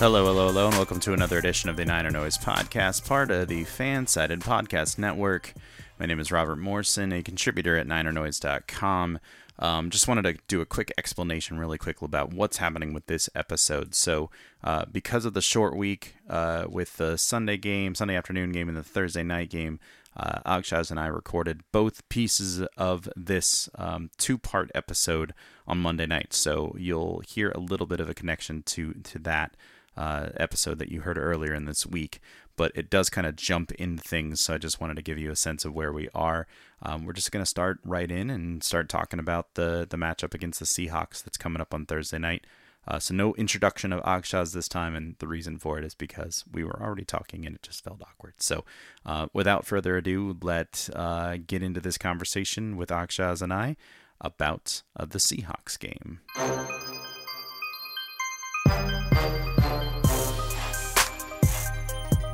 Hello, hello, hello, and welcome to another edition of the Niner Noise Podcast, part of the Fansided Podcast Network. My name is Robert Morrison, a contributor at NinerNoise.com. Um, just wanted to do a quick explanation, really quick, about what's happening with this episode. So, uh, because of the short week uh, with the Sunday game, Sunday afternoon game, and the Thursday night game, uh, Agshaz and I recorded both pieces of this um, two-part episode on Monday night. So you'll hear a little bit of a connection to to that uh, episode that you heard earlier in this week, but it does kind of jump in things. So I just wanted to give you a sense of where we are. Um, we're just going to start right in and start talking about the the matchup against the Seahawks that's coming up on Thursday night. Uh, so no introduction of Agshaz this time, and the reason for it is because we were already talking and it just felt awkward. So uh, without further ado, let uh, get into this conversation with Agshaz and I about uh, the Seahawks game.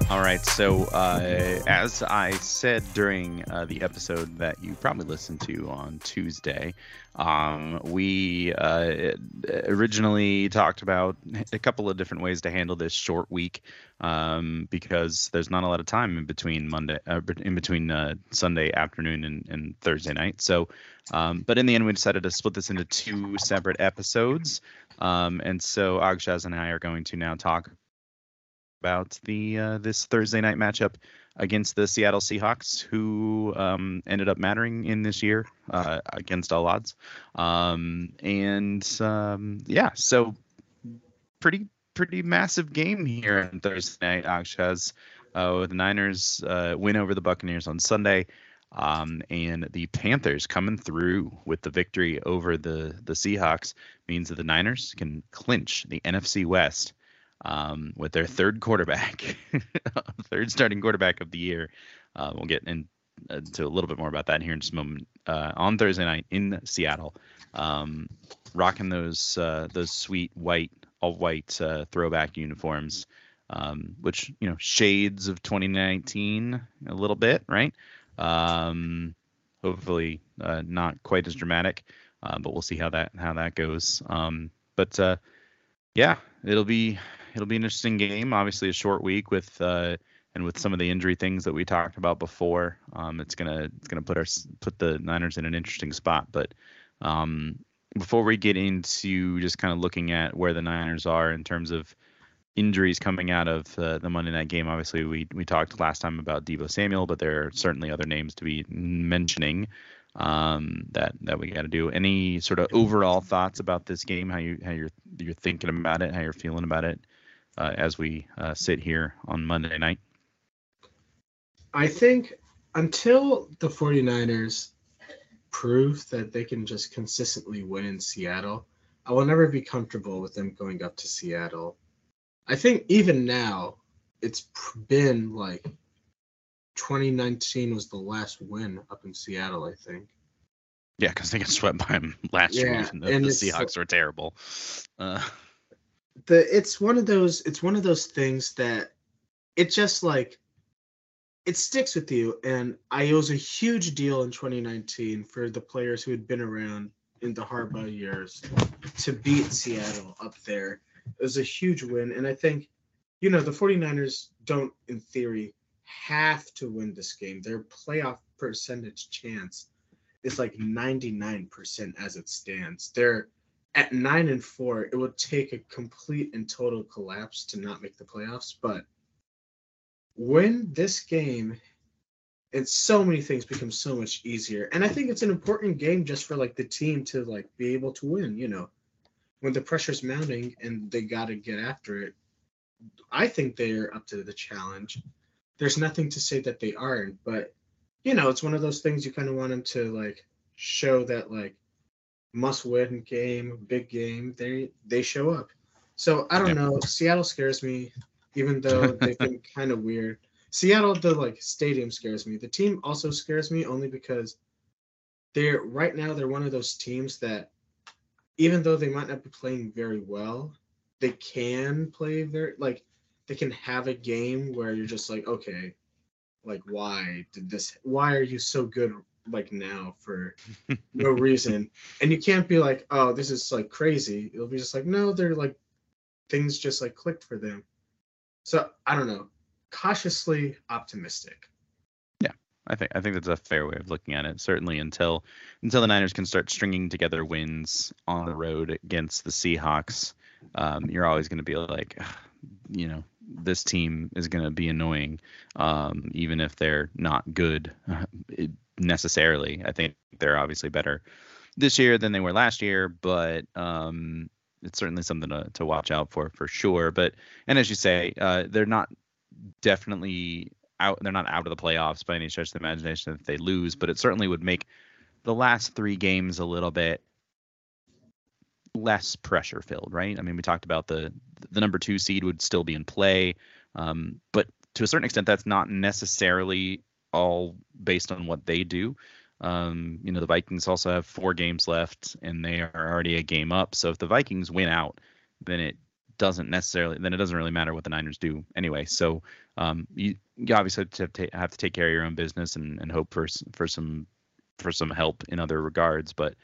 All right. So, uh, as I said during uh, the episode that you probably listened to on Tuesday, um, we uh, originally talked about a couple of different ways to handle this short week um, because there's not a lot of time in between Monday, uh, in between uh, Sunday afternoon and, and, Thursday night. So, um, but in the end, we decided to split this into two separate episodes. Um, and so, Agshaz and I are going to now talk about the uh, this Thursday night matchup against the Seattle Seahawks, who um, ended up mattering in this year uh, against all odds. Um, and um, yeah, so pretty pretty massive game here on Thursday night. Akshaz uh, with the Niners uh, win over the Buccaneers on Sunday. Um, and the Panthers coming through with the victory over the the Seahawks means that the Niners can clinch the NFC West um, with their third quarterback, third starting quarterback of the year. Uh, we'll get into a little bit more about that here in just a moment. Uh, on Thursday night in Seattle, um, rocking those uh, those sweet white, all white uh, throwback uniforms, um, which you know shades of 2019 a little bit, right? Um, hopefully uh, not quite as dramatic, uh, but we'll see how that how that goes. Um, but yeah, it'll be it'll be an interesting game. Obviously, a short week with uh, and with some of the injury things that we talked about before. Um, it's gonna it's gonna put our put the Niners in an interesting spot. But um, before we get into just kind of looking at where the Niners are in terms of injuries coming out of uh, the Monday night game, obviously we we talked last time about Deebo Samuel, but there are certainly other names to be mentioning um, that that we got to do. Any sort of overall thoughts about this game? How you how you're you're thinking about it? How you're feeling about it? Uh, as we uh, sit here on Monday night? I think until the 49ers prove that they can just consistently win in Seattle, I will never be comfortable with them going up to Seattle. I think even now, it's been like 2019 was the last win up in Seattle, I think. Yeah, because they got swept by them last yeah, year, even though the Seahawks were terrible. Uh, the it's one of those it's one of those things that it just like it sticks with you and I it was a huge deal in 2019 for the players who had been around in the Harbaugh years to beat Seattle up there. It was a huge win and I think you know the 49ers don't in theory have to win this game. Their playoff percentage chance is like 99% as it stands. They're at nine and four, it would take a complete and total collapse to not make the playoffs. But when this game, and so many things become so much easier. And I think it's an important game just for like the team to like be able to win, you know, when the pressure's mounting and they got to get after it. I think they're up to the challenge. There's nothing to say that they aren't, but you know, it's one of those things you kind of want them to like show that like must win game, big game, they they show up. So I don't Yeah. know. Seattle scares me, even though they've been kind of weird. Seattle, the like stadium scares me. The team also scares me only because they're right now they're one of those teams that even though they might not be playing very well, they can play very like they can have a game where you're just like, okay, like why did this why are you so good like now for no reason? And you can't be like, oh, this is like crazy. It'll be just like, no, they're like things just like clicked for them. So I don't know. Cautiously optimistic. Yeah, I think I think that's a fair way of looking at it. Certainly until until the Niners can start stringing together wins on the road against the Seahawks, um, you're always going to be like, you know, this team is going to be annoying, um, even if they're not good it- necessarily. I think they're obviously better this year than they were last year, but um, it's certainly something to, to watch out for for sure. But and as you say, uh, they're not definitely out they're not out of the playoffs by any stretch of the imagination if they lose but it certainly would make the last three games a little bit less pressure filled right i mean we talked about the the number two seed would still be in play um, but to a certain extent that's not necessarily all based on what they do um, you know the vikings also have four games left and they are already a game up so if the vikings win out then it doesn't necessarily then it doesn't really matter what the niners do anyway so um, you, you obviously have to, have to take care of your own business and, and hope for for some for some help in other regards. But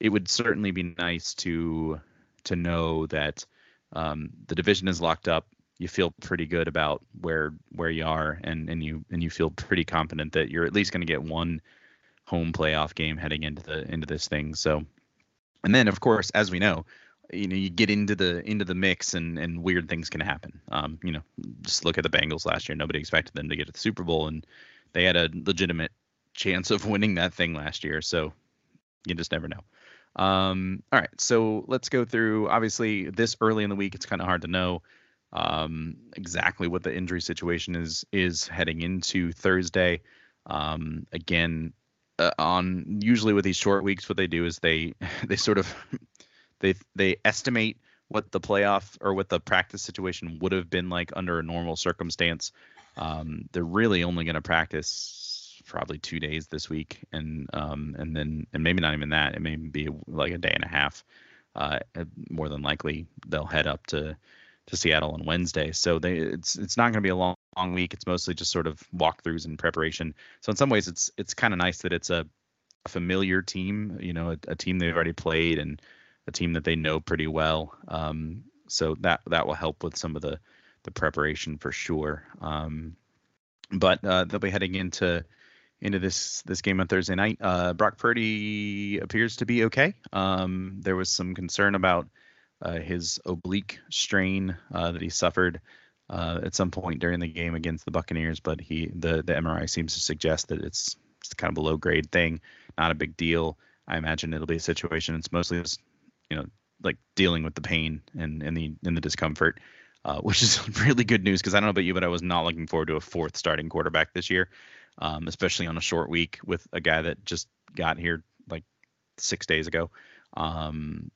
it would certainly be nice to to know that um, the division is locked up. You feel pretty good about where where you are, and and you and you feel pretty confident that you're at least going to get one home playoff game heading into the into this thing. So, and then of course, as we know, you know you get into the into the mix and and weird things can happen. Um you know just look at the bengals last year. Nobody expected them to get to the super bowl and they had a legitimate chance of winning that thing last year. So you just never know. Um all right so let's go through obviously this early in the week it's kind of hard to know um exactly what the injury situation is is heading into thursday um again uh, on usually with these short weeks what they do is they they sort of they they estimate what the playoff or what the practice situation would have been like under a normal circumstance. Um, they're really only going to practice probably two days this week, and um, and then and maybe not even that. It may be like a day and a half. Uh, more than likely, they'll head up to to Seattle on Wednesday. So they it's it's not going to be a long, long week. It's mostly just sort of walkthroughs and preparation. So in some ways, it's it's kind of nice that it's a, familiar team. You know, a, a team they've already played and a team that they know pretty well. Um, so that that will help with some of the the preparation for sure. Um, but uh, they'll be heading into into this this game on Thursday night. Uh, Brock Purdy appears to be okay. Um, there was some concern about his oblique strain uh, that he suffered uh, at some point during the game against the Buccaneers, but he the the MRI seems to suggest that it's it's kind of a low grade thing, not a big deal. I imagine it'll be a situation. It's mostly just you know like dealing with the pain and and the and the discomfort, uh, which is really good news because I don't know about you, but I was not looking forward to a fourth starting quarterback this year, um, especially on a short week with a guy that just got here like six days ago. Um,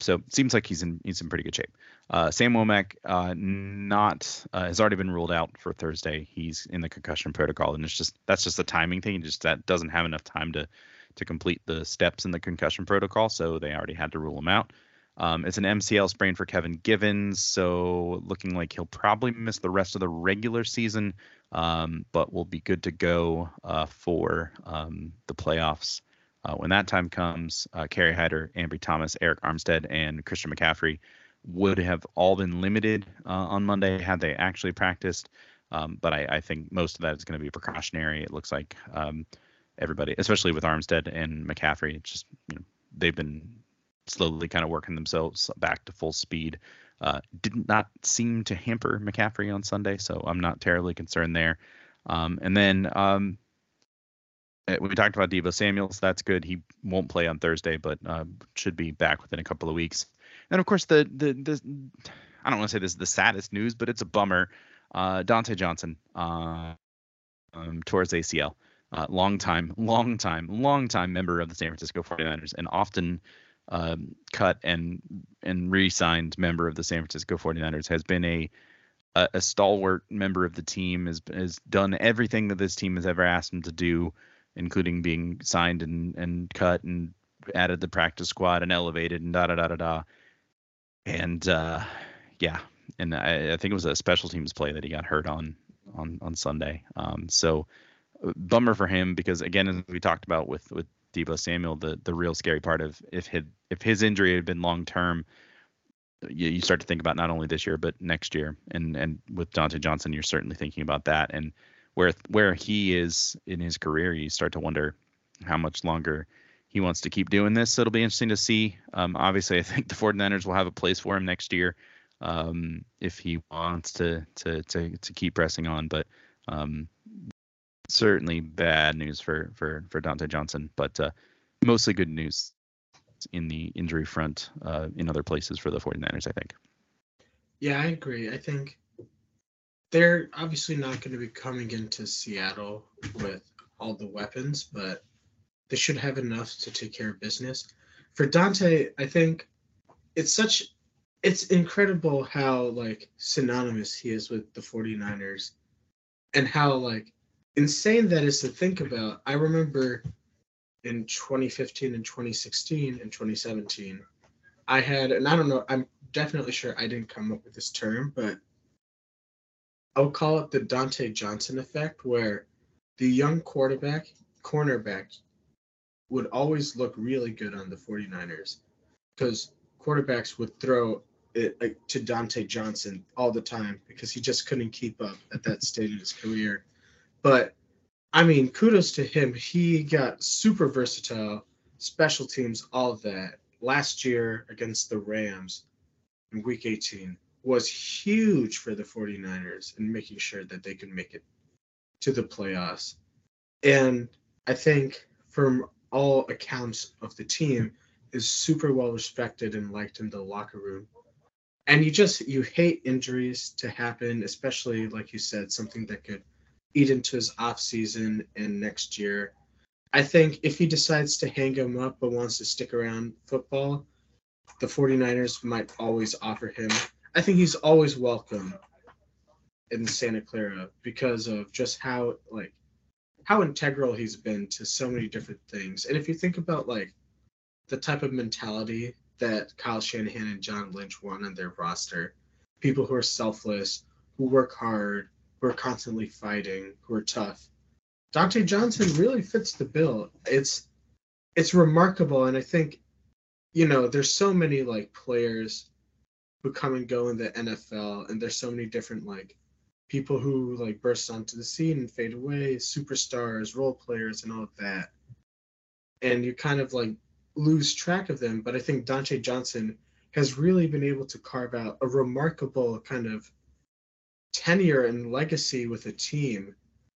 so it seems like he's in he's in pretty good shape. Uh, Sam Womack uh, not uh, has already been ruled out for Thursday. He's in the concussion protocol, and it's just that's just a timing thing. Just that doesn't have enough time to to complete the steps in the concussion protocol, so they already had to rule him out. Um, it's an MCL sprain for Kevin Givens, so looking like he'll probably miss the rest of the regular season, um, but will be good to go uh, for um, the playoffs. Uh, when that time comes, uh, Kerry Hyder, Ambry Thomas, Arik Armstead, and Christian McCaffrey would have all been limited uh, on Monday had they actually practiced. Um, but I, I, think most of that is going to be precautionary. It looks like um, everybody, especially with Armstead and McCaffrey, just you know they've been slowly kind of working themselves back to full speed. Uh, did not seem to hamper McCaffrey on Sunday, so I'm not terribly concerned there. Um, and then um, we talked about Deebo Samuels. That's good. He won't play on Thursday, but uh, should be back within a couple of weeks. And of course, the the the I don't want to say this is the saddest news, but it's a bummer. Uh, Dontae Johnson uh, um, towards ACL. Uh, long time, long time, long time member of the San Francisco 49ers, and often um, cut and and re-signed member of the San Francisco 49ers, has been a a, a stalwart member of the team, has has done everything that this team has ever asked him to do, including being signed and and cut and added the practice squad and elevated and da da da da da. And uh, yeah, and I, I think it was a special teams play that he got hurt on on on Sunday. Um, so bummer for him because again, as we talked about with with Deebo Samuel, the the real scary part of if his if his injury had been long term, you, you start to think about not only this year but next year. And and with Dontae Johnson, you're certainly thinking about that. And where where he is in his career, you start to wonder how much longer he wants to keep doing this. So it'll be interesting to see. Um, obviously, I think the 49ers will have a place for him next year um, if he wants to to to to keep pressing on. But um, certainly bad news for for for Dontae Johnson, but uh, mostly good news in the injury front uh, in other places for the 49ers, I think. Yeah, I agree. I think they're obviously not going to be coming into Seattle with all the weapons, but they should have enough to take care of business. For Dontae, I think it's such it's incredible how like synonymous he is with the 49ers and how like insane that is to think about. I remember in 2015 and 2016 and 2017, I had, and I don't know, I'm definitely sure I didn't come up with this term, but I'll call it the Dontae Johnson effect, where the young quarterback, cornerback, would always look really good on the 49ers because quarterbacks would throw it like, to Dontae Johnson all the time because he just couldn't keep up at that stage of his career. But I mean, kudos to him. He got super versatile, special teams, all that. Last year against the Rams in week 18 was huge for the 49ers in making sure that they could make it to the playoffs. And I think from all accounts of the team is super well respected and liked in the locker room. And you just you hate injuries to happen, especially like you said, something that could eat into his off season and next year. I think if he decides to hang him up but wants to stick around football, the 49ers might always offer him. I think he's always welcome in Santa Clara because of just how like how integral he's been to so many different things. And if you think about like the type of mentality that Kyle Shanahan and John Lynch want on their roster, people who are selfless, who work hard, who are constantly fighting, who are tough. Dontae Johnson really fits the bill. It's it's remarkable, and I think, you know, there's so many like players who come and go in the NFL, and there's so many different like people who like burst onto the scene and fade away, superstars, role players, and all of that. And you kind of like lose track of them. But I think Dontae Johnson has really been able to carve out a remarkable kind of tenure and legacy with a team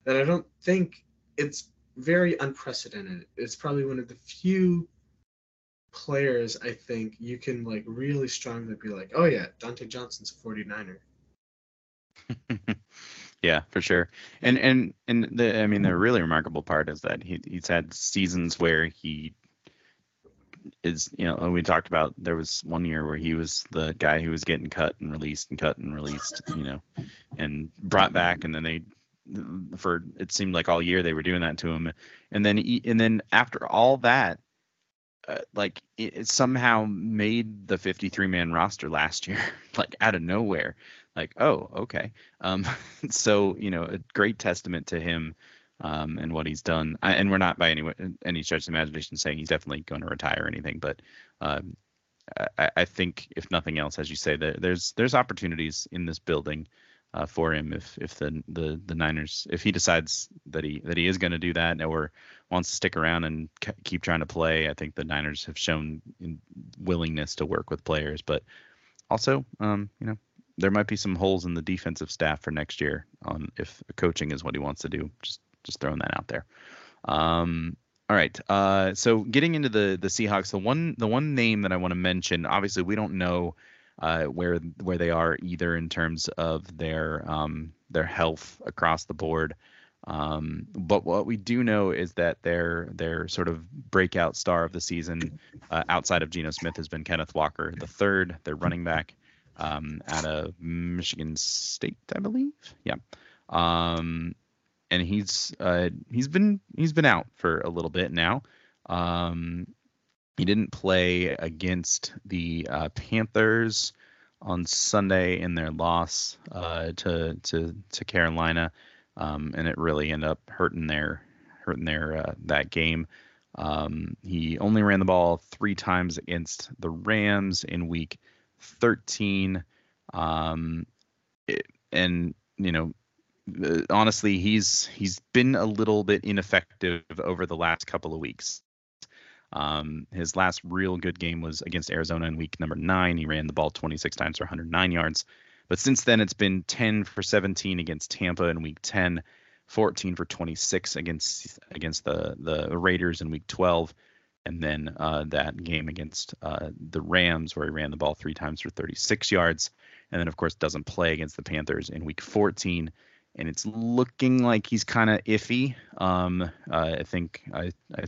that I don't think it's very unprecedented. It's probably one of the few players I think you can like really strongly be like, oh yeah, Dontae Johnson's a 49er. yeah, for sure. And and and the I mean the really remarkable part is that he he's had seasons where he is you know we talked about there was one year where he was the guy who was getting cut and released and cut and released you know and brought back and then they for it seemed like all year they were doing that to him and then he, and then after all that uh, like it, it, somehow made the 53 man roster last year like out of nowhere like oh okay um so you know a great testament to him um, and what he's done. I, and we're not by any any stretch of imagination saying he's definitely going to retire or anything, but um, I, I, think if nothing else, as you say, there, there's there's opportunities in this building uh, for him if if the, the the Niners if he decides that he that he is going to do that or wants to stick around and c- keep trying to play. I think the Niners have shown willingness to work with players, but also um, you know there might be some holes in the defensive staff for next year on if coaching is what he wants to do. Just just throwing that out there. Um, all right. Uh, so getting into the the Seahawks, the one the one name that I want to mention, obviously we don't know uh, where where they are either in terms of their um, their health across the board. Um, but what we do know is that their their sort of breakout star of the season, uh, outside of Geno Smith, has been Kenneth Walker, the third, their running back, um, out of Michigan State, I believe. Yeah. Um, and he's uh, he's been he's been out for a little bit now. Um, he didn't play against the uh, Panthers on Sunday in their loss uh, to to to Carolina, um, and it really ended up hurting their hurting their uh, that game. Um, he only ran the ball three times against the Rams in Week 13, um, it, and you know uh, honestly, he's he's been a little bit ineffective over the last couple of weeks. Um, his last real good game was against Arizona in week number nine. He ran the ball 26 times for 109 yards. But since then, it's been 10 for 17 against Tampa in week 10, 14 for 26 against against the the Raiders in week 12, and then uh, that game against uh, the Rams where he ran the ball three times for 36 yards, and then of course doesn't play against the Panthers in week 14 and it's looking like he's kind of iffy. Um, uh, I think I, I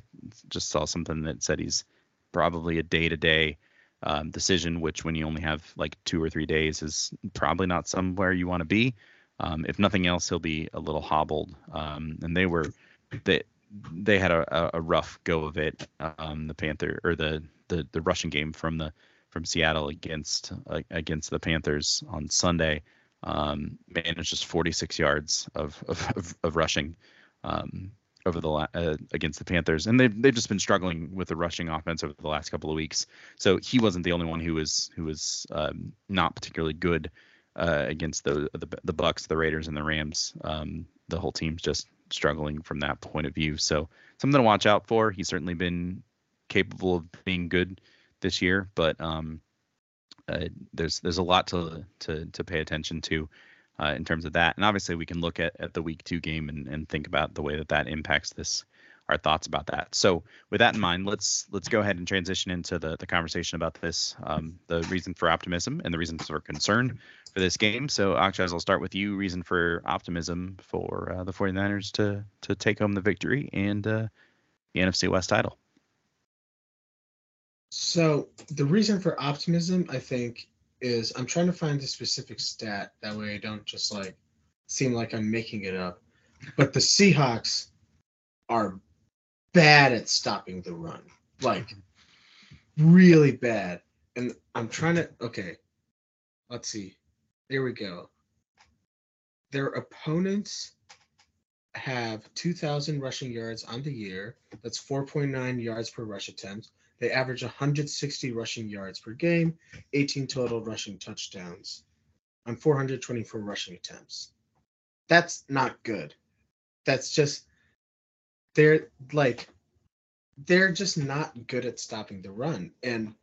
just saw something that said he's probably a day to day decision, which when you only have like two or three days is probably not somewhere you want to be. Um, if nothing else, he'll be a little hobbled. Um, and they were they they had a, a rough go of it. Um, the Panther or the, the the Russian game from the from Seattle against uh, against the Panthers on Sunday um, managed just 46 yards of of, of, rushing um, over the la- uh, against the Panthers, and they've they've just been struggling with the rushing offense over the last couple of weeks. So he wasn't the only one who was who was um, not particularly good uh, against the, the the Bucks, the Raiders, and the Rams. Um, the whole team's just struggling from that point of view. So something to watch out for. He's certainly been capable of being good this year, but um, uh, there's there's a lot to to to pay attention to uh, in terms of that. And obviously, we can look at, at the week two game and, and think about the way that that impacts this our thoughts about that. So with that in mind, let's let's go ahead and transition into the the conversation about this, um, the reason for optimism and the reasons for concern for this game. So Akshaz, I'll start with you. Reason for optimism for uh, the 49ers to to take home the victory and uh, the NFC West title. So the reason for optimism, I think, is I'm trying to find a specific stat. That way I don't just like seem like I'm making it up. But the Seahawks are bad at stopping the run. Like really bad. And I'm trying to okay. Let's see. There we go. Their opponents have 2,000 rushing yards on the year. That's 4.9 yards per rush attempt. They average 160 rushing yards per game, 18 total rushing touchdowns on 424 rushing attempts. That's not good. That's just they're like they're just not good at stopping the run. And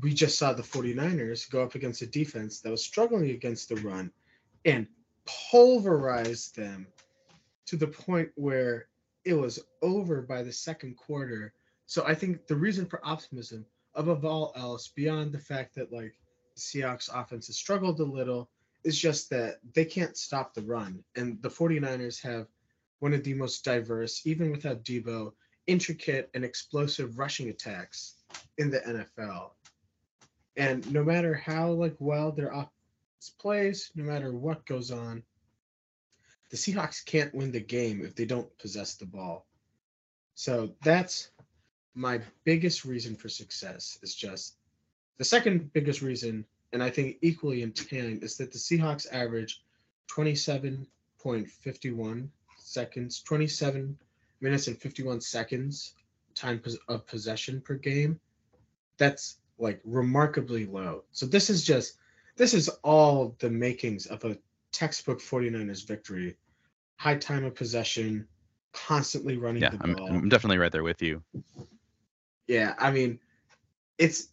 we just saw the 49ers go up against a defense that was struggling against the run and pulverize them to the point where it was over by the second quarter so I think the reason for optimism, above all else, beyond the fact that like Seahawks offense has struggled a little, is just that they can't stop the run. And the 49ers have one of the most diverse, even without Deebo, intricate and explosive rushing attacks in the NFL. And no matter how like well their offense plays, no matter what goes on, the Seahawks can't win the game if they don't possess the ball. So that's my biggest reason for success is just the second biggest reason, and I think equally entertaining, is that the Seahawks average 27.51 seconds, 27 minutes and 51 seconds time of possession per game. That's like remarkably low. So this is just this is all the makings of a textbook 49ers victory. High time of possession, constantly running yeah, the ball. I'm, I'm definitely right there with you. Yeah, I mean, it's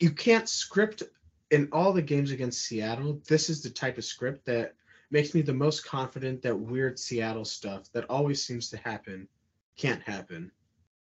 you can't script in all the games against Seattle. This is the type of script that makes me the most confident that weird Seattle stuff that always seems to happen can't happen.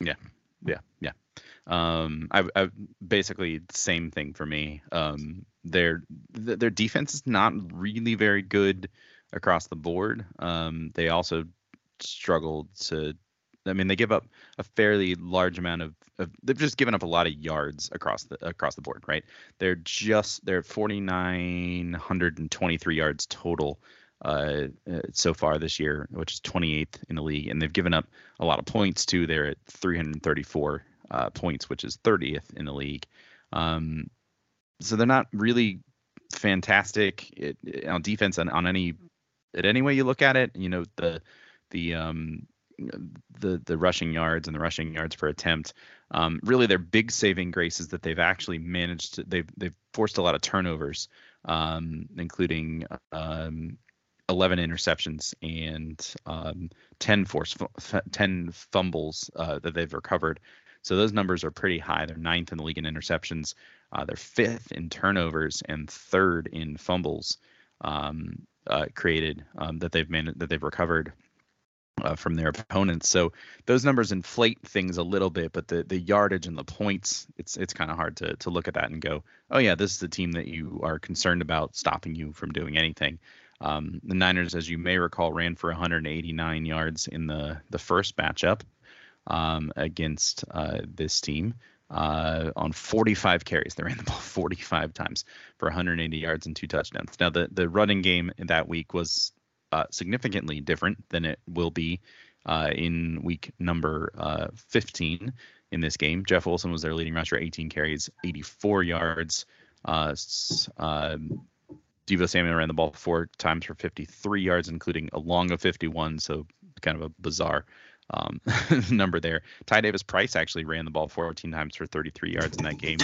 Yeah, yeah, yeah. Um, I, I basically same thing for me. Um, their their defense is not really very good across the board. Um, they also struggled to. I mean, they give up a fairly large amount of, of. They've just given up a lot of yards across the across the board, right? They're just they're 4,923 yards total uh, uh, so far this year, which is 28th in the league, and they've given up a lot of points too. They're at 334 uh, points, which is 30th in the league. Um, so they're not really fantastic it, it, on defense on, on any at any way you look at it. You know the the um, the the rushing yards and the rushing yards per attempt. Um, really, their big saving grace is that they've actually managed to they've they've forced a lot of turnovers, um, including um, 11 interceptions and um, 10 force 10 fumbles uh, that they've recovered. So those numbers are pretty high. They're ninth in the league in interceptions. Uh, they're fifth in turnovers and third in fumbles um, uh, created um, that they've man- that they've recovered uh, from their opponents. So those numbers inflate things a little bit, but the the yardage and the points, it's it's kind of hard to to look at that and go, oh yeah, this is the team that you are concerned about stopping you from doing anything. Um, the Niners, as you may recall, ran for 189 yards in the the first matchup um, against uh, this team uh, on 45 carries. They ran the ball 45 times for 180 yards and two touchdowns. Now, the the running game that week was uh, significantly different than it will be uh, in week number uh, 15 in this game. Jeff Wilson was their leading rusher, 18 carries, 84 yards. Uh, um, Deebo Samuel ran the ball four times for 53 yards, including a long of 51. So kind of a bizarre um, number there. Ty Davis Price actually ran the ball 14 times for 33 yards in that game.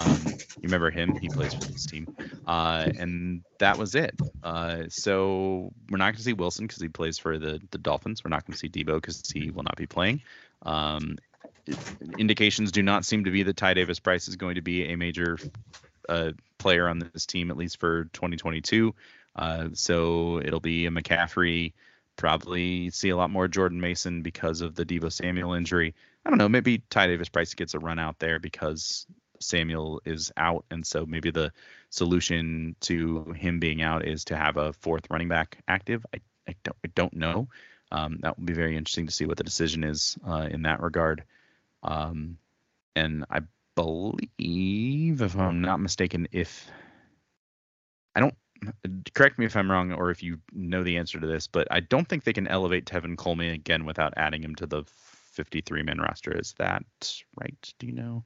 Um, you remember him? He plays for this team. Uh, and that was it. Uh, so we're not going to see Wilson because he plays for the, the Dolphins. We're not going to see Deebo because he will not be playing. Um, indications do not seem to be that Ty Davis Price is going to be a major uh, player on this team at least for 2022. Uh, so it'll be a McCaffrey. Probably see a lot more Jordan Mason because of the Deebo Samuel injury. I don't know. Maybe Ty Davis Price gets a run out there because Samuel is out, and so maybe the solution to him being out is to have a fourth running back active. I, I don't I don't know. Um, that will be very interesting to see what the decision is uh, in that regard. Um, and I believe, if I'm not mistaken, if I don't correct me if I'm wrong or if you know the answer to this, but I don't think they can elevate Tevin Coleman again without adding him to the 53 man roster. Is that right? Do you know?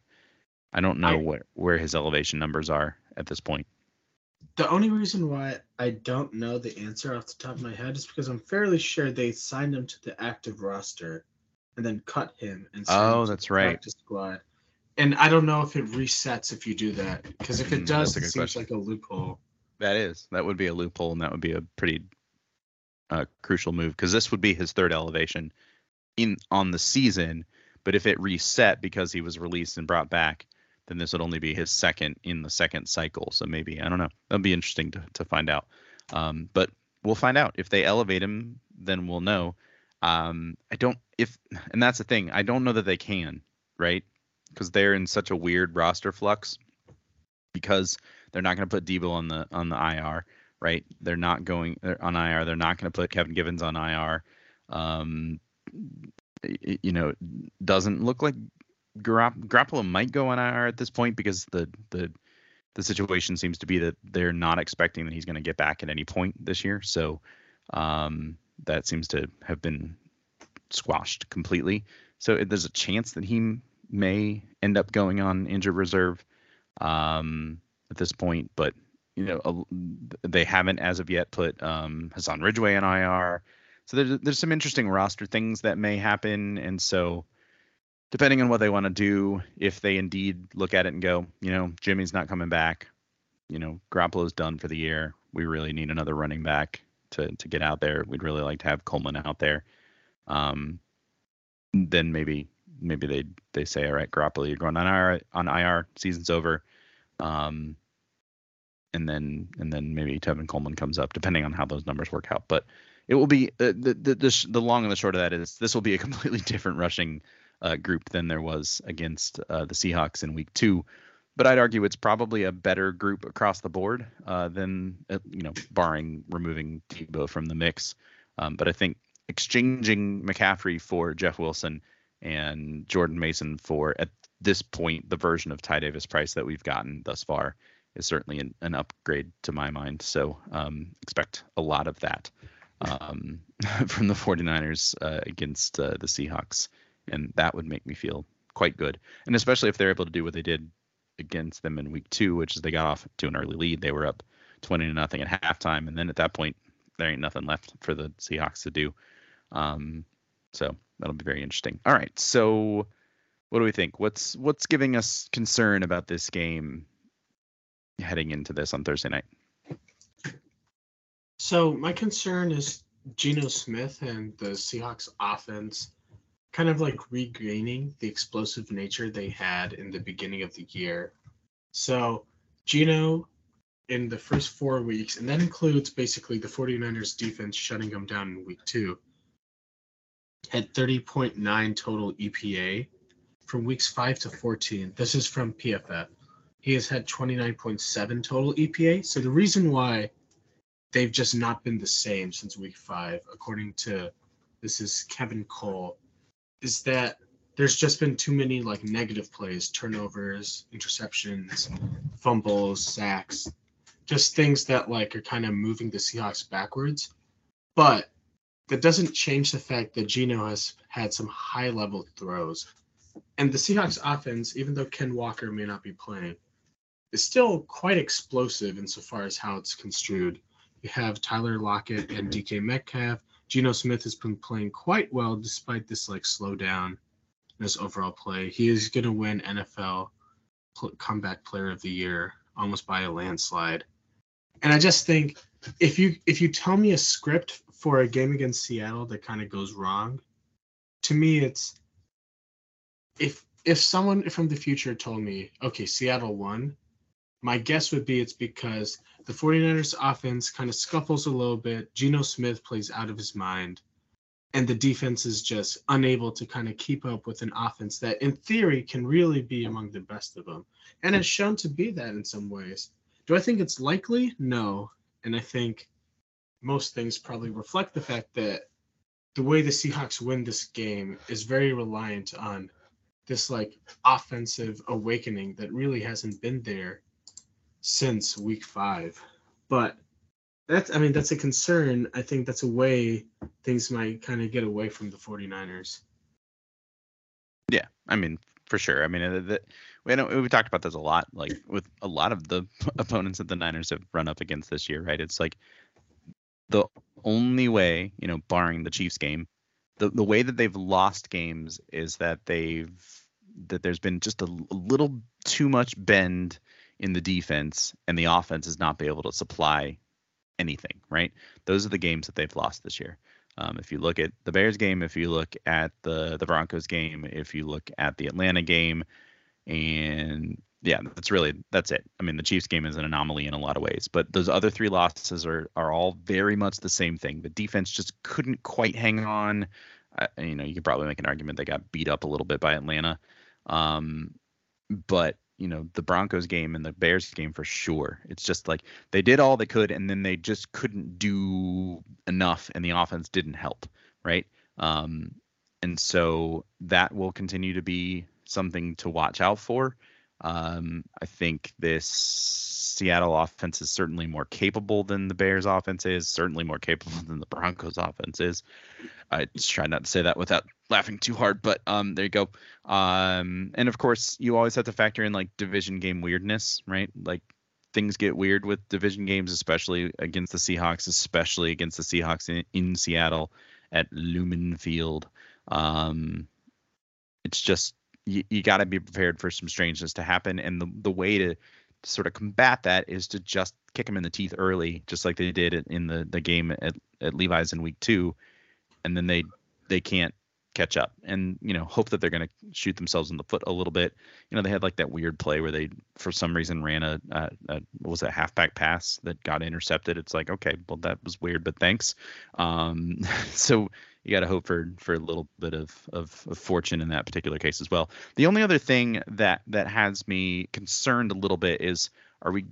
I don't know I, where where his elevation numbers are at this point. The only reason why I don't know the answer off the top of my head is because I'm fairly sure they signed him to the active roster and then cut him and oh, that's right. Squad and I don't know if it resets if you do that because if it mm, does, it seems question. like a loophole. That is, that would be a loophole, and that would be a pretty uh, crucial move because this would be his third elevation in on the season. But if it reset because he was released and brought back, then this would only be his second in the second cycle. So maybe I don't know. That'd be interesting to to find out. Um, but we'll find out if they elevate him, then we'll know. Um, I don't if, and that's the thing. I don't know that they can, right? Because they're in such a weird roster flux because they're not going to put Deebo on the on the IR, right? They're not going they're on IR. They're not going to put Kevin Givens on IR. Um, you know, doesn't look like Garopp- Garoppolo might go on IR at this point because the the the situation seems to be that they're not expecting that he's going to get back at any point this year. So um, that seems to have been squashed completely. So there's a chance that he may end up going on injured reserve um, at this point, but you know they haven't as of yet put um, Hassan Ridgeway in IR, so there's there's some interesting roster things that may happen, and so depending on what they want to do, if they indeed look at it and go, you know, Jimmy's not coming back, you know, Garoppolo's done for the year. We really need another running back to to get out there. We'd really like to have Coleman out there. Um, then maybe maybe they they say, all right, Garoppolo, you're going on IR on IR. Season's over. Um, and then and then maybe Tevin Coleman comes up, depending on how those numbers work out. But it will be uh, the the the, the long and the short of that is this will be a completely different rushing uh, group than there was against uh, the Seahawks in Week Two. But I'd argue it's probably a better group across the board uh, than uh, you know, barring removing Deebo from the mix. Um, but I think exchanging McCaffrey for Jeff Wilson and Jordan Mason for at this point the version of Ty Davis Price that we've gotten thus far is certainly an, an upgrade to my mind. So um, expect a lot of that um, from the 49ers uh, against uh, the Seahawks. And that would make me feel quite good. And especially if they're able to do what they did against them in week two, which is they got off to an early lead. They were up 20 to nothing at halftime. And then at that point, there ain't nothing left for the Seahawks to do. Um, so that'll be very interesting. All right. So what do we think? What's what's giving us concern about this game heading into this on Thursday night? So my concern is Geno Smith and the Seahawks offense kind of like regaining the explosive nature they had in the beginning of the year. So Geno in the first four weeks, and that includes basically the 49ers defense shutting them down in week two, had 30.9 total EPA from weeks 5 to 14. This is from PFF. He has had 29.7 total EPA. So the reason why they've just not been the same since week 5 according to this is Kevin Cole is that there's just been too many like negative plays, turnovers, interceptions, fumbles, sacks, just things that like are kind of moving the Seahawks backwards. But that doesn't change the fact that Geno has had some high level throws. And the Seahawks offense, even though Ken Walker may not be playing, is still quite explosive insofar as how it's construed. You have Tyler Lockett and DK Metcalf. Geno Smith has been playing quite well despite this like slowdown in his overall play. He is going to win NFL comeback player of the year almost by a landslide. And I just think if you if you tell me a script for a game against Seattle that kind of goes wrong, to me it's if if someone from the future told me, okay, Seattle won, my guess would be it's because the 49ers offense kind of scuffles a little bit. Geno Smith plays out of his mind. And the defense is just unable to kind of keep up with an offense that, in theory, can really be among the best of them. And has shown to be that in some ways. Do I think it's likely? No. And I think most things probably reflect the fact that the way the Seahawks win this game is very reliant on this like offensive awakening that really hasn't been there since week five. But that's I mean that's a concern. I think that's a way things might kind of get away from the 49ers. Yeah, I mean for sure. I mean uh, the, we know we talked about this a lot like with a lot of the opponents that the Niners have run up against this year, right? It's like the only way, you know, barring the Chiefs game, the the way that they've lost games is that they've that there's been just a, a little too much bend in the defense and the offense has not been able to supply anything, right? Those are the games that they've lost this year. Um, if you look at the Bears game, if you look at the the Broncos game, if you look at the Atlanta game, and yeah, that's really that's it. I mean, the Chiefs game is an anomaly in a lot of ways, but those other three losses are are all very much the same thing. The defense just couldn't quite hang on. Uh, you know, you could probably make an argument they got beat up a little bit by Atlanta, um, but you know the Broncos game and the Bears game for sure. It's just like they did all they could and then they just couldn't do enough and the offense didn't help, right? Um, and so that will continue to be something to watch out for. Um, I think this Seattle offense is certainly more capable than the Bears offense is, certainly more capable than the Broncos offense is. I just try not to say that without laughing too hard, but um, there you go. Um, and of course, you always have to factor in like division game weirdness, right? Like things get weird with division games, especially against the Seahawks, especially against the Seahawks in, in Seattle. at Lumen Field. Um, it's just you, you got to be prepared for some strangeness to happen, and the the way to sort of combat that is to just kick them in the teeth early, just like they did in the the game at, at Levi's in week two, and then they they can't catch up and you know hope that they're going to shoot themselves in the foot a little bit. You know they had like that weird play where they for some reason ran a, a, a was that halfback pass that got intercepted. It's like okay well that was weird but thanks. Um so you got to hope for for a little bit of, of, of fortune in that particular case as well the only other thing that that has me concerned a little bit is are we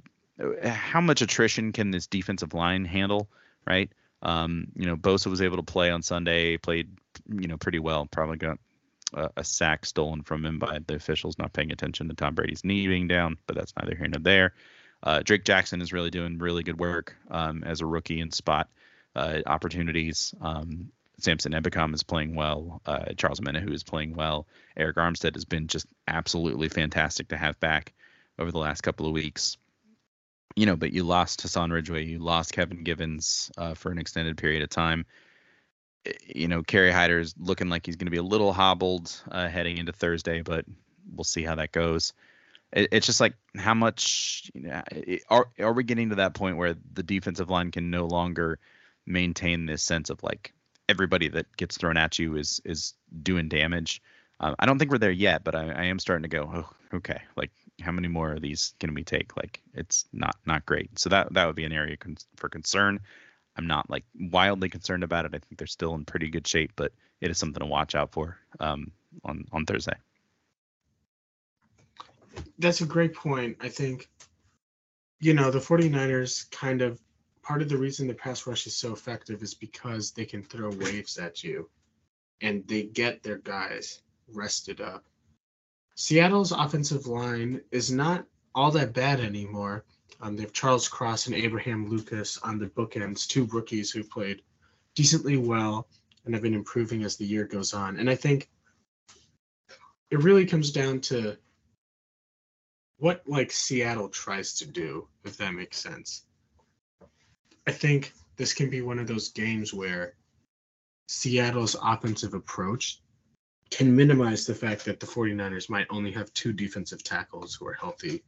how much attrition can this defensive line handle right um, you know, Bosa was able to play on Sunday, played, you know, pretty well. Probably got a, a sack stolen from him by the officials not paying attention to Tom Brady's knee being down, but that's neither here nor there. Uh, Drake Jackson is really doing really good work um, as a rookie in spot uh, opportunities. Um, Samson Ebukam is playing well. Uh, Charles Omenihu is playing well. Arik Armstead has been just absolutely fantastic to have back over the last couple of weeks you know, but you lost Hassan Ridgeway, you lost Kevin Givens uh, for an extended period of time. You know, Kerry Hyder is looking like he's going to be a little hobbled uh, heading into Thursday, but we'll see how that goes. It, it's just like how much you know, are are we getting to that point where the defensive line can no longer maintain this sense of like everybody that gets thrown at you is is doing damage. Uh, I don't think we're there yet, but I, I am starting to go, oh, okay, like how many more of these can we take? Like it's not not great. So that that would be an area con- for concern. I'm not like wildly concerned about it. I think they're still in pretty good shape, but it is something to watch out for um, on on Thursday. That's a great point. I think you know the 49ers kind of part of the reason the pass rush is so effective is because they can throw waves at you and they get their guys rested up Seattle's offensive line is not all that bad anymore. Um, they have Charles Cross and Abraham Lucas on the bookends, two rookies who played decently well and have been improving as the year goes on. And I think it really comes down to what like Seattle tries to do, if that makes sense. I think this can be one of those games where Seattle's offensive approach can minimize the fact that the 49ers might only have two defensive tackles who are healthy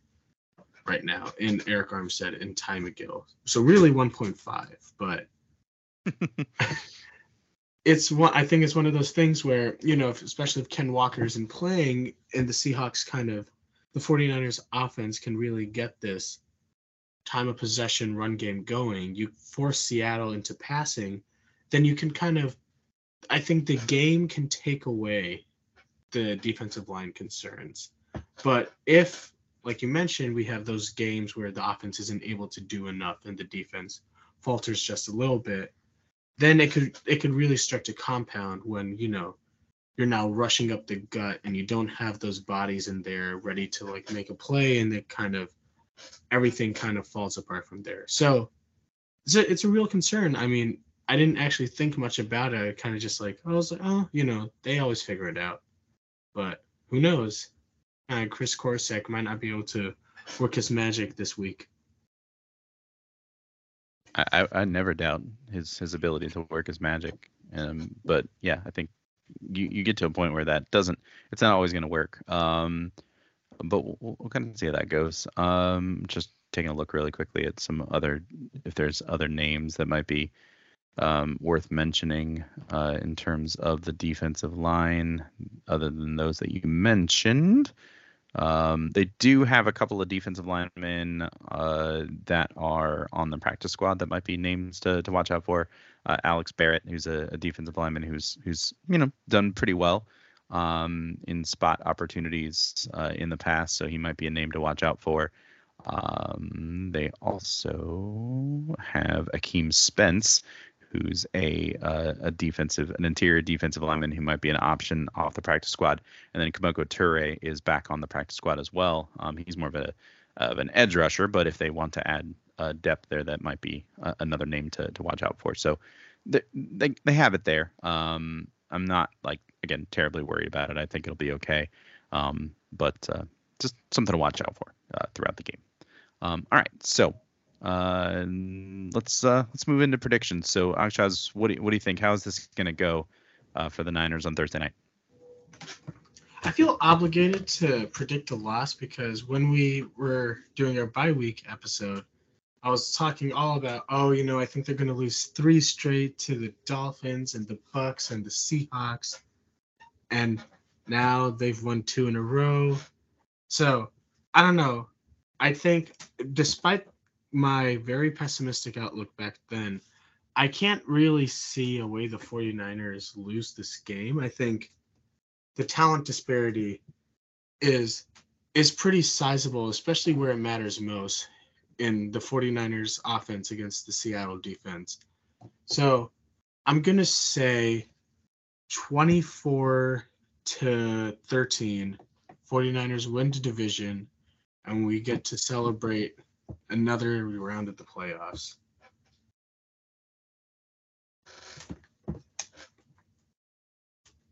right now in Arik Armstead and Ty McGill. So really 1.5, but it's one I think it's one of those things where, you know, if, especially if Ken Walker isn't playing and the Seahawks kind of the 49ers offense can really get this time of possession run game going, you force Seattle into passing, then you can kind of I think the game can take away the defensive line concerns. But if, like you mentioned, we have those games where the offense isn't able to do enough and the defense falters just a little bit, then it could it could really start to compound when, you know, you're now rushing up the gut and you don't have those bodies in there ready to like make a play and it kind of everything kind of falls apart from there. So it's a, it's a real concern. I mean, I didn't actually think much about it. I kind of just like I was like, oh, you know, they always figure it out. But who knows? Uh, Kris Kocurek might not be able to work his magic this week. I, I never doubt his his ability to work his magic. Um, but yeah, I think you, you get to a point where that doesn't. It's not always going to work. Um, but we'll, we'll kind of see how that goes. Um, just taking a look really quickly at some other, if there's other names that might be um, worth mentioning uh, in terms of the defensive line, other than those that you mentioned. Um, they do have a couple of defensive linemen uh, that are on the practice squad that might be names to, to watch out for. Uh, Alex Barrett, who's a, a, defensive lineman who's who's you know done pretty well um, in spot opportunities uh, in the past, so he might be a name to watch out for. Um, they also have Akeem Spence, who's a uh, a defensive, an interior defensive lineman who might be an option off the practice squad, and then Kemoko Turay is back on the practice squad as well. Um, he's more of a of an edge rusher, but if they want to add uh, depth there, that might be uh, another name to to watch out for. So they they, they have it there. Um, I'm not like again terribly worried about it. I think it'll be okay. Um, but uh, just something to watch out for uh, throughout the game. Um, all right, so uh, let's uh, let's move into predictions. So Akshaz, what do you, what do you think? How is this going to go uh, for the Niners on Thursday night? I feel obligated to predict a loss because when we were doing our bye week episode, I was talking all about, oh, you know, I think they're going to lose three straight to the Dolphins and the Bucks and the Seahawks, and now they've won two in a row. So I don't know. I think, despite my very pessimistic outlook back then, I can't really see a way the 49ers lose this game. I think the talent disparity is is pretty sizable, especially where it matters most in the 49ers offense against the Seattle defense. So I'm going to say 24 to 13. 49ers win the division and we get to celebrate another round of the playoffs.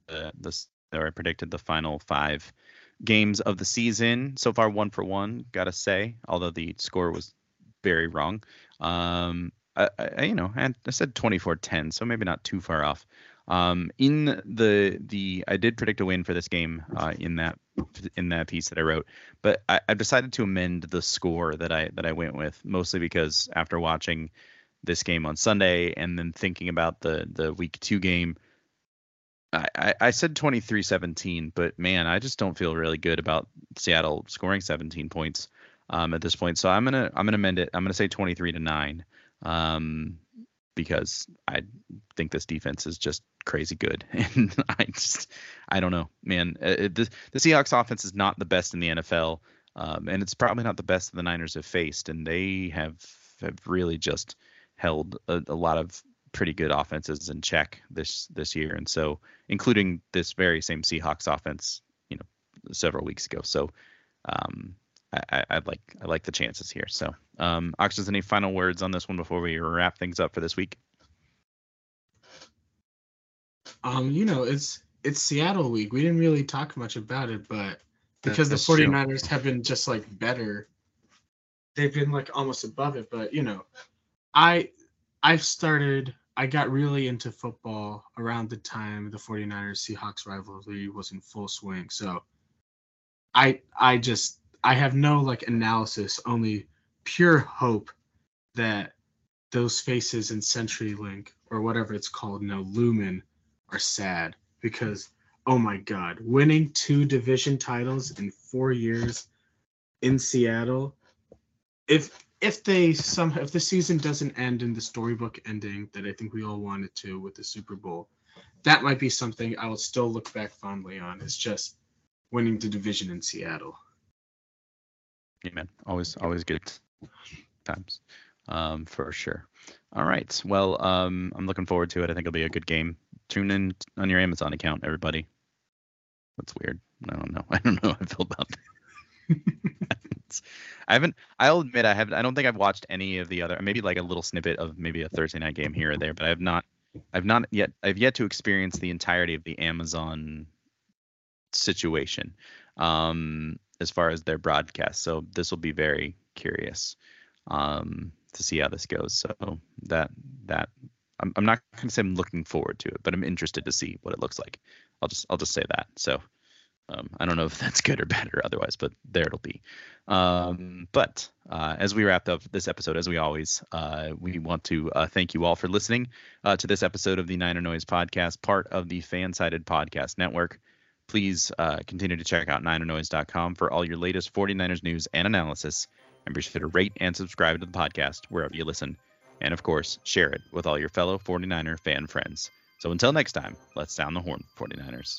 Uh, this or I predicted the final five games of the season. So far, one for one, gotta say. Although the score was very wrong. Um, I, I you know, I, said 24-10, so maybe not too far off. Um, in the the I did predict a win for this game uh, in that in that piece that I wrote, but I, I decided to amend the score that I that I went with mostly because after watching this game on Sunday and then thinking about the the week two game, I, I said 23-17, but man, I just don't feel really good about Seattle scoring 17 points um, at this point. So I'm gonna I'm gonna amend it. I'm gonna say 23 to nine. Um, because I think this defense is just crazy good, and I just I don't know, man. Uh, it, the the Seahawks offense is not the best in the NFL, um, and it's probably not the best the Niners have faced, and they have have really just held a, a lot of pretty good offenses in check this this year, and so including this very same Seahawks offense, you know, several weeks ago. So. Um, I, I, like I like the chances here. So, um, Ox, any final words on this one before we wrap things up for this week? Um, you know, it's it's Seattle week. We didn't really talk much about it, but because the 49ers true. have been just like better, they've been like almost above it. But you know, I I've started I got really into football around the time the 49ers Seahawks rivalry was in full swing. So I I just I have no like analysis, only pure hope that those faces in CenturyLink or whatever it's called now, Lumen, are sad because oh my god, winning two division titles in four years in Seattle. If if they some if the season doesn't end in the storybook ending that I think we all wanted to with the Super Bowl, that might be something I will still look back fondly on. is just winning the division in Seattle. Amen. Always, always good times, um, for sure. All right. Well, um, I'm looking forward to it. I think it'll be a good game. Tune in on your Amazon account, everybody. That's weird. I don't know. I don't know how I feel about that. I haven't. I'll admit I haven't. I don't think I've watched any of the other. Maybe like a little snippet of maybe a Thursday night game here or there, but I have not. I've not yet. I've yet to experience the entirety of the Amazon situation. Um, as far as their broadcast. So this will be very curious um, to see how this goes. So that that I'm, I'm not going to say I'm looking forward to it, but I'm interested to see what it looks like. I'll just I'll just say that. So um, I don't know if that's good or bad or otherwise, but there it'll be. Um, but uh, as we wrap up this episode, as we always, uh, we want to uh, thank you all for listening uh, to this episode of the Niner Noise podcast, part of the Fansided Podcast Network. Please uh, continue to check out NinerNoise.com for all your latest 49ers news and analysis. And be sure to rate and subscribe to the podcast wherever you listen. And of course, share it with all your fellow 49er fan friends. So until next time, let's sound the horn, 49ers.